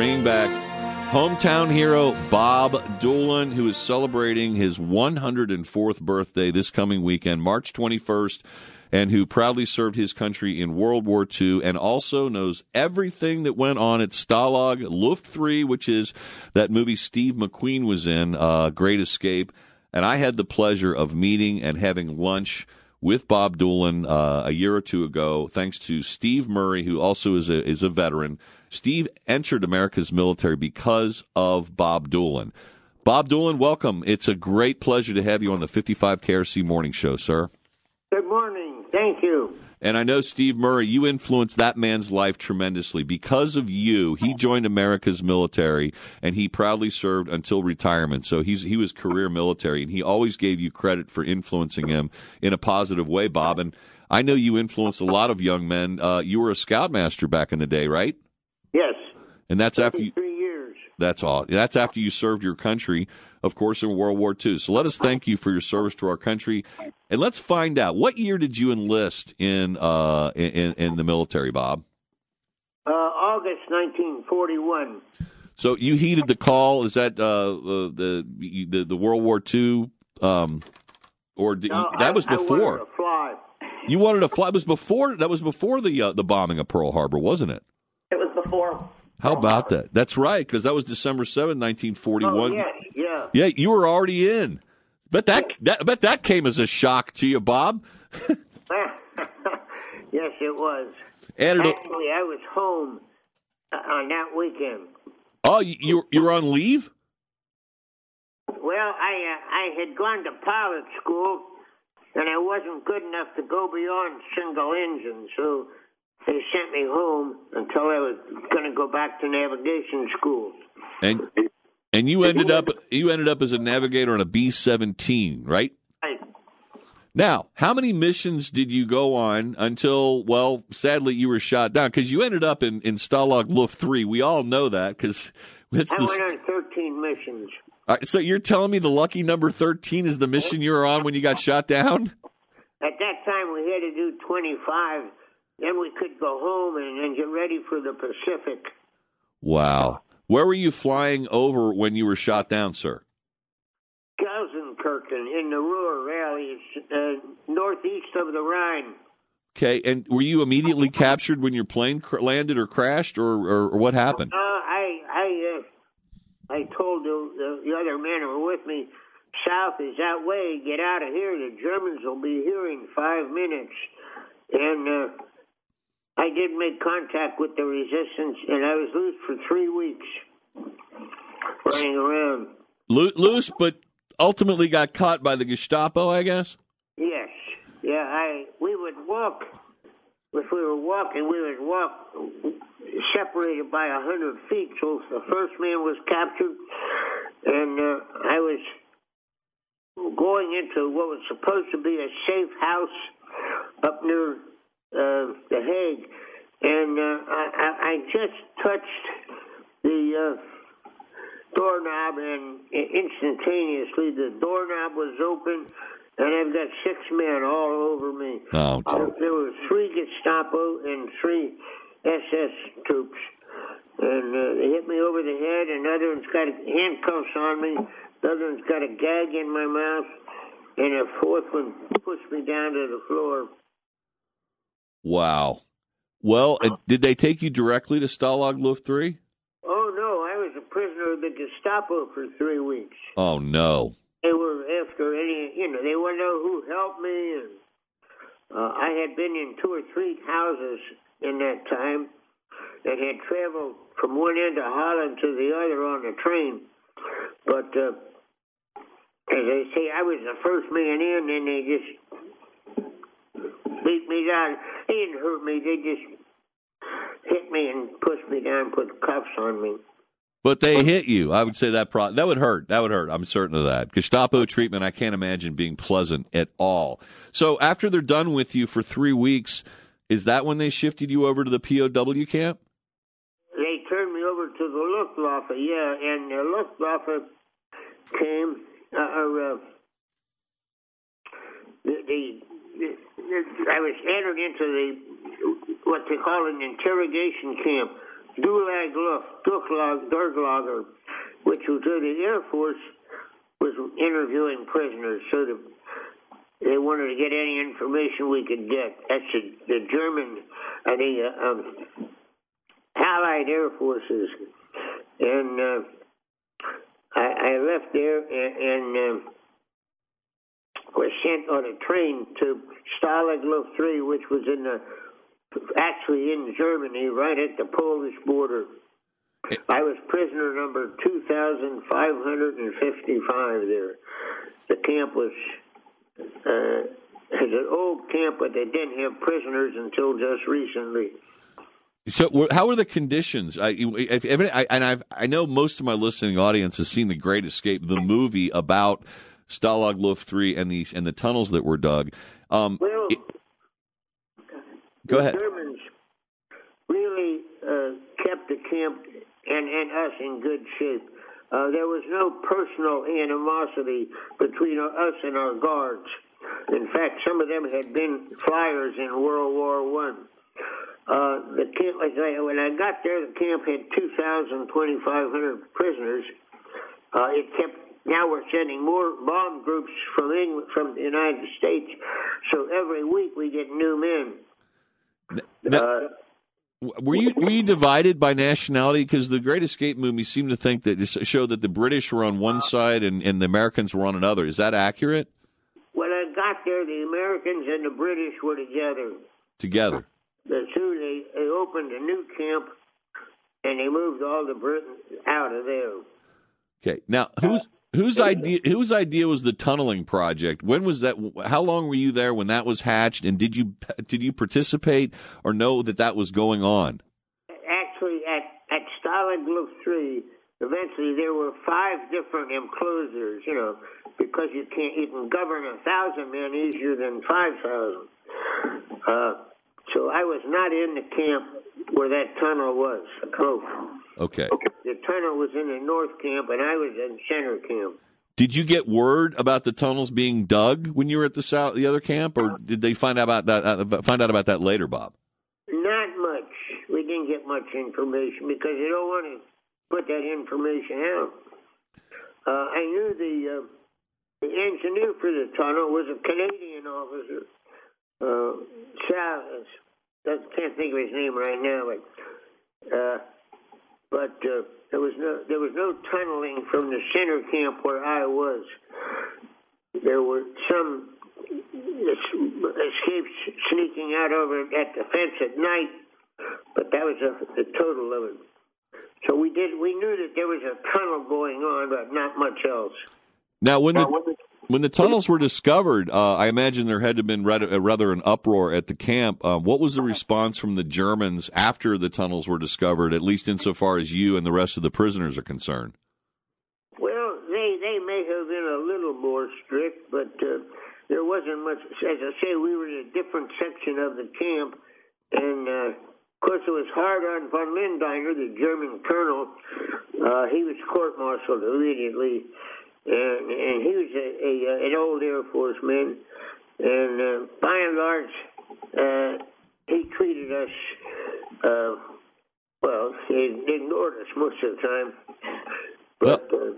bringing back hometown hero Bob Doolin, who is celebrating his 104th birthday this coming weekend, March 21st, and who proudly served his country in World War II and also knows everything that went on at Stalag Luft 3, which is that movie Steve McQueen was in, uh, Great Escape. And I had the pleasure of meeting and having lunch with Bob Doolin uh, a year or two ago, thanks to Steve Murray, who also is a is a veteran. Steve entered America's military because of Bob Doolin. Bob Doolin, welcome. It's a great pleasure to have you on the 55 KRC Morning Show, sir. Good morning. Thank you. And I know, Steve Murray, you influenced that man's life tremendously. Because of you, he joined America's military and he proudly served until retirement. So he's, he was career military and he always gave you credit for influencing him in a positive way, Bob. And I know you influenced a lot of young men. Uh, you were a scoutmaster back in the day, right? And that's after you. Three years. That's all. That's after you served your country, of course, in World War II. So let us thank you for your service to our country, and let's find out what year did you enlist in uh, in, in the military, Bob? Uh, August 1941. So you heeded the call. Is that uh, uh, the, the the World War II, um, or did, No, that I- was wanted before? You wanted to fly. It was before. That was before the uh, the bombing of Pearl Harbor, wasn't it? It was before. How about that? That's right, because that was December seventh, nineteen forty Oh, one. yes, yeah. Yeah, you were already in. Bet that, that bet that came as a shock to you, Bob. yes, it was. Added a, Actually, I was home uh, on that weekend. oh, you you you were on leave? Well, I uh, I had gone to pilot school, and I wasn't good enough to go beyond single engine, so they sent me home until I was going to go back to navigation school. And and you ended up you ended up as a navigator on a B seventeen, right? I, Now, how many missions did you go on until, well, sadly, you were shot down? Because you ended up in, in Stalag Luft 3. We all know that because it's I the. went on 13 missions. All right, so you're telling me the lucky number 13 is the mission you were on when you got shot down? At that time, we had to do 25. Then we could go home and, and get ready for the Pacific. Wow. Where were you flying over when you were shot down, sir? Gelsenkirchen in the Ruhr Valley, it's, uh, northeast of the Rhine. Okay, and were you immediately captured when your plane cr- landed or crashed, or, or, or what happened? Uh, I I uh, I told the, the the other men who were with me, south is that way. Get out of here. The Germans will be here in five minutes. And uh, I did make contact with the resistance, and I was loose for three weeks, running around. Lo- loose, but ultimately got caught by the Gestapo, I guess. Yes, yeah. I we would walk. If we were walking, we would walk separated by a hundred feet. So the first man was captured, and uh, I was going into what was supposed to be a safe house up near uh, the Hague, and uh, I, I, just touched the. Uh, doorknob and instantaneously the doorknob was open and I've got six men all over me. Oh, There- There were three Gestapo and three SS troops. And uh, they hit me over the head, and the other one's got handcuffs on me. The other one's got a gag in my mouth, and a fourth one pushed me down to the floor. Wow. Well, uh, did they take you directly to Stalag Luft 3? Oh no, I was a prisoner of the Gestapo for three weeks. Oh, no. they were after any, you know, they want to know who helped me. And uh, I had been in two or three houses in that time and had traveled from one end of Holland to the other on the train. But uh, as they say, I was the first man in, and they just beat me down. They didn't hurt me; they just hit me and pushed me down, and put cuffs on me. But they hit you. I would say that pro- that would hurt. That would hurt. I'm certain of that. Gestapo treatment, I can't imagine being pleasant at all. So after they're done with you for three weeks, is that when they shifted you over to the POW camp? they turned me over to the Luftwaffe, yeah, and the Luftwaffe came, uh, or, uh, the, the, I was entered into the, what they call an interrogation camp. Dulag Luft, Durlager, which was the Air Force was interviewing prisoners, so the, they wanted to get any information we could get. That's the, the German, I think, uh, um, Allied Air Forces, and uh, I, I left there and, and uh, was sent on a train to Stalag Luft 3, which was in the actually in Germany, right at the Polish border. I was prisoner number 2,555 there. The camp was uh, it's an old camp, but they didn't have prisoners until just recently. So, how are the conditions? I, if, if, I, and I've, I know most of my listening audience has seen The Great Escape, the movie about Stalag Luft three and the and the tunnels that were dug. Um, well, it, go ahead. Germans really uh, kept the camp and, and us in good shape. Uh, there was no personal animosity between us and our guards. In fact, some of them had been flyers in World War One. Uh, the camp, when I got there, the camp had 2,200 prisoners. Uh, it kept. Now we're sending more bomb groups from England, from the United States. So every week we get new men. Now, uh, were you were you divided by nationality? Because the Great Escape movie seemed to think that it showed that the British were on one side and, and the Americans were on another. Is that accurate? When I got there, the Americans and the British were together. Together. The two they, they opened a new camp, and they moved all the Britons out of there. Okay, now whose whose idea whose idea was the tunneling project? When was that? How long were you there when that was hatched? And did you did you participate or know that that was going on? Actually, at at Stalag Luft three, eventually there were five different enclosures. You know, because you can't can govern a thousand men easier than five thousand. Uh, so I was not in the camp where that tunnel was. Okay. The tunnel was in the north camp, and I was in center camp. Did you get word about the tunnels being dug when you were at the south, the other camp, or did they find out about that? Uh, find out about that later, Bob? Not much. We didn't get much information because they don't want to put that information out. Uh, I knew the uh, the engineer for the tunnel was a Canadian officer. Uh, Sal, I can't think of his name right now, but uh, but uh, there was no there was no tunneling from the center camp where I was. There were some escapes sneaking out over at the fence at night, but that was a, the total of it. So we did we knew that there was a tunnel going on, but not much else. Now, when the when the tunnels were discovered, uh, I imagine there had to have been rather an uproar at the camp. Uh, what was the response from the Germans after the tunnels were discovered, at least insofar as you and the rest of the prisoners are concerned? Well, they, they may have been a little more strict, but uh, there wasn't much. As I say, we were in a different section of the camp, and uh, of course, it was hard on von Lindeiner, the German colonel. Uh, he was court-martialed immediately and, and he was a, a, an old Air Force man, and uh, by and large, uh, he treated us uh, well. He ignored us most of the time, but. Well,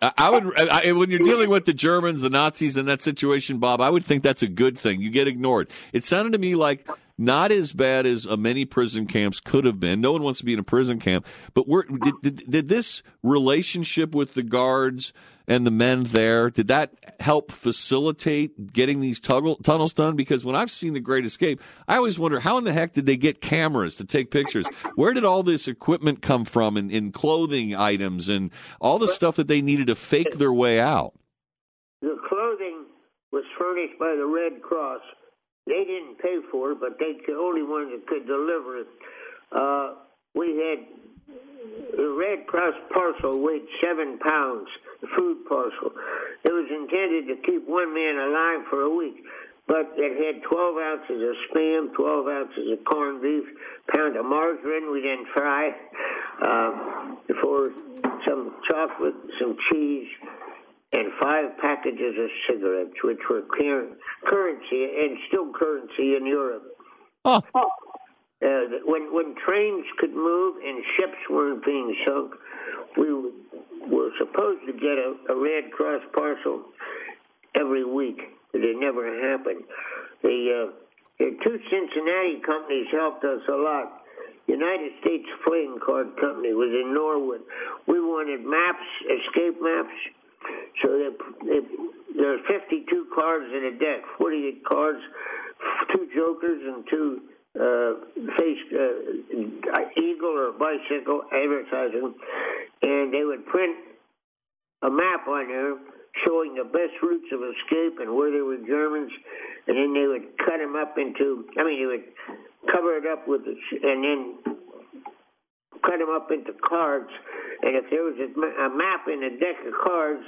uh, I would, I, when you're dealing with the Germans, the Nazis in that situation, Bob, I would think that's a good thing. You get ignored. It sounded to me like not as bad as uh, many prison camps could have been. No one wants to be in a prison camp, but did, did, did this relationship with the guards and the men there, did that help facilitate getting these tunnels done? Because when I've seen The Great Escape, I always wonder how in the heck did they get cameras to take pictures? Where did all this equipment come from in, in clothing items and all the stuff that they needed to fake their way out? The clothing was furnished by the Red Cross. They didn't pay for it, but they the only ones that could deliver it. Uh, we had the Red Cross parcel weighed seven pounds, the food parcel. It was intended to keep one man alive for a week, but it had 12 ounces of spam, 12 ounces of corned beef, pound of margarine we didn't fry, uh, for some chocolate, some cheese, and five packages of cigarettes, which were currency and still currency in Europe. Oh. Uh, when when trains could move and ships weren't being sunk, we were supposed to get a, a Red Cross parcel every week, but it never happened. The, uh, the two Cincinnati companies helped us a lot. United States Playing Card Company was in Norwood. We wanted maps, escape maps. So they, they, there are 52 cards in a deck, 48 cards, two jokers and two uh, face uh, eagle or bicycle advertising, and they would print a map on there showing the best routes of escape and where there were Germans, and then they would cut them up into. I mean, they would cover it up with, and then cut them up into cards. And if there was a, a map in a deck of cards,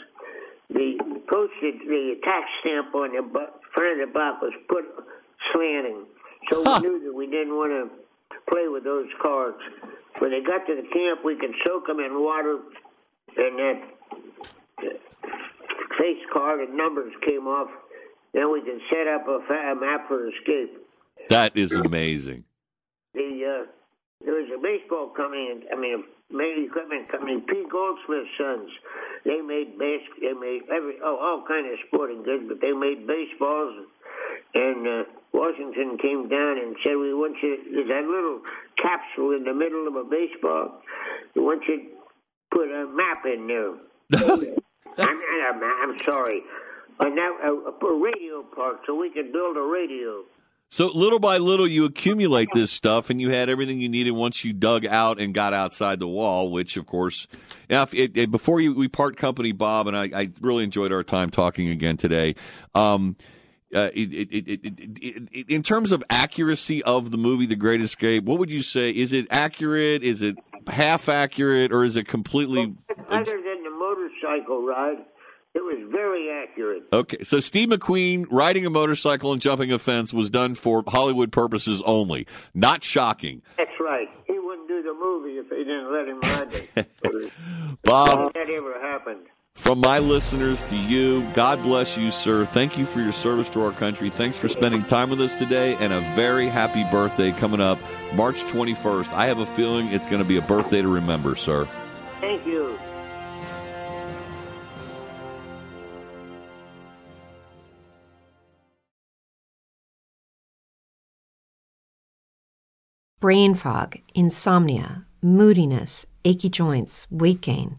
the postage, the tax stamp on the front of the box was put slanting. So huh. we knew that we didn't want to play with those cards. When they got to the camp, we could soak them in water, and that face card and numbers came off. Then we can set up a, a map for escape. That is amazing. The uh, there was a baseball company, I mean, a major equipment company, P. Goldsmith Sons. They made base, they made every oh all kind of sporting goods, but they made baseballs. And uh, Washington came down and said, "We want you." There's that little capsule in the middle of a baseball. We want you to put a map in there. I'm, I'm, I'm sorry. A, a, a radio part so we could build a radio. So little by little, you accumulate this stuff, and you had everything you needed once you dug out and got outside the wall. Which, of course, now if, it, it, before you, we part company, Bob, and I, I, really enjoyed our time talking again today. Um, uh, it, in terms of accuracy of the movie The Great Escape, what would you say? Is it accurate? Is it half accurate, or is it completely? Other than the motorcycle ride, it was very accurate. Okay, so Steve McQueen riding a motorcycle and jumping a fence was done for Hollywood purposes only. Not shocking. That's right. He wouldn't do the movie if they didn't let him ride it. Bob, that ever happened. From my listeners to you, God bless you, sir. Thank you for your service to our country. Thanks for spending time with us today, and a very happy birthday coming up March 21st. I have a feeling it's going to be a birthday to remember, sir. Thank you. brain fog, insomnia, moodiness, achy joints, weight gain.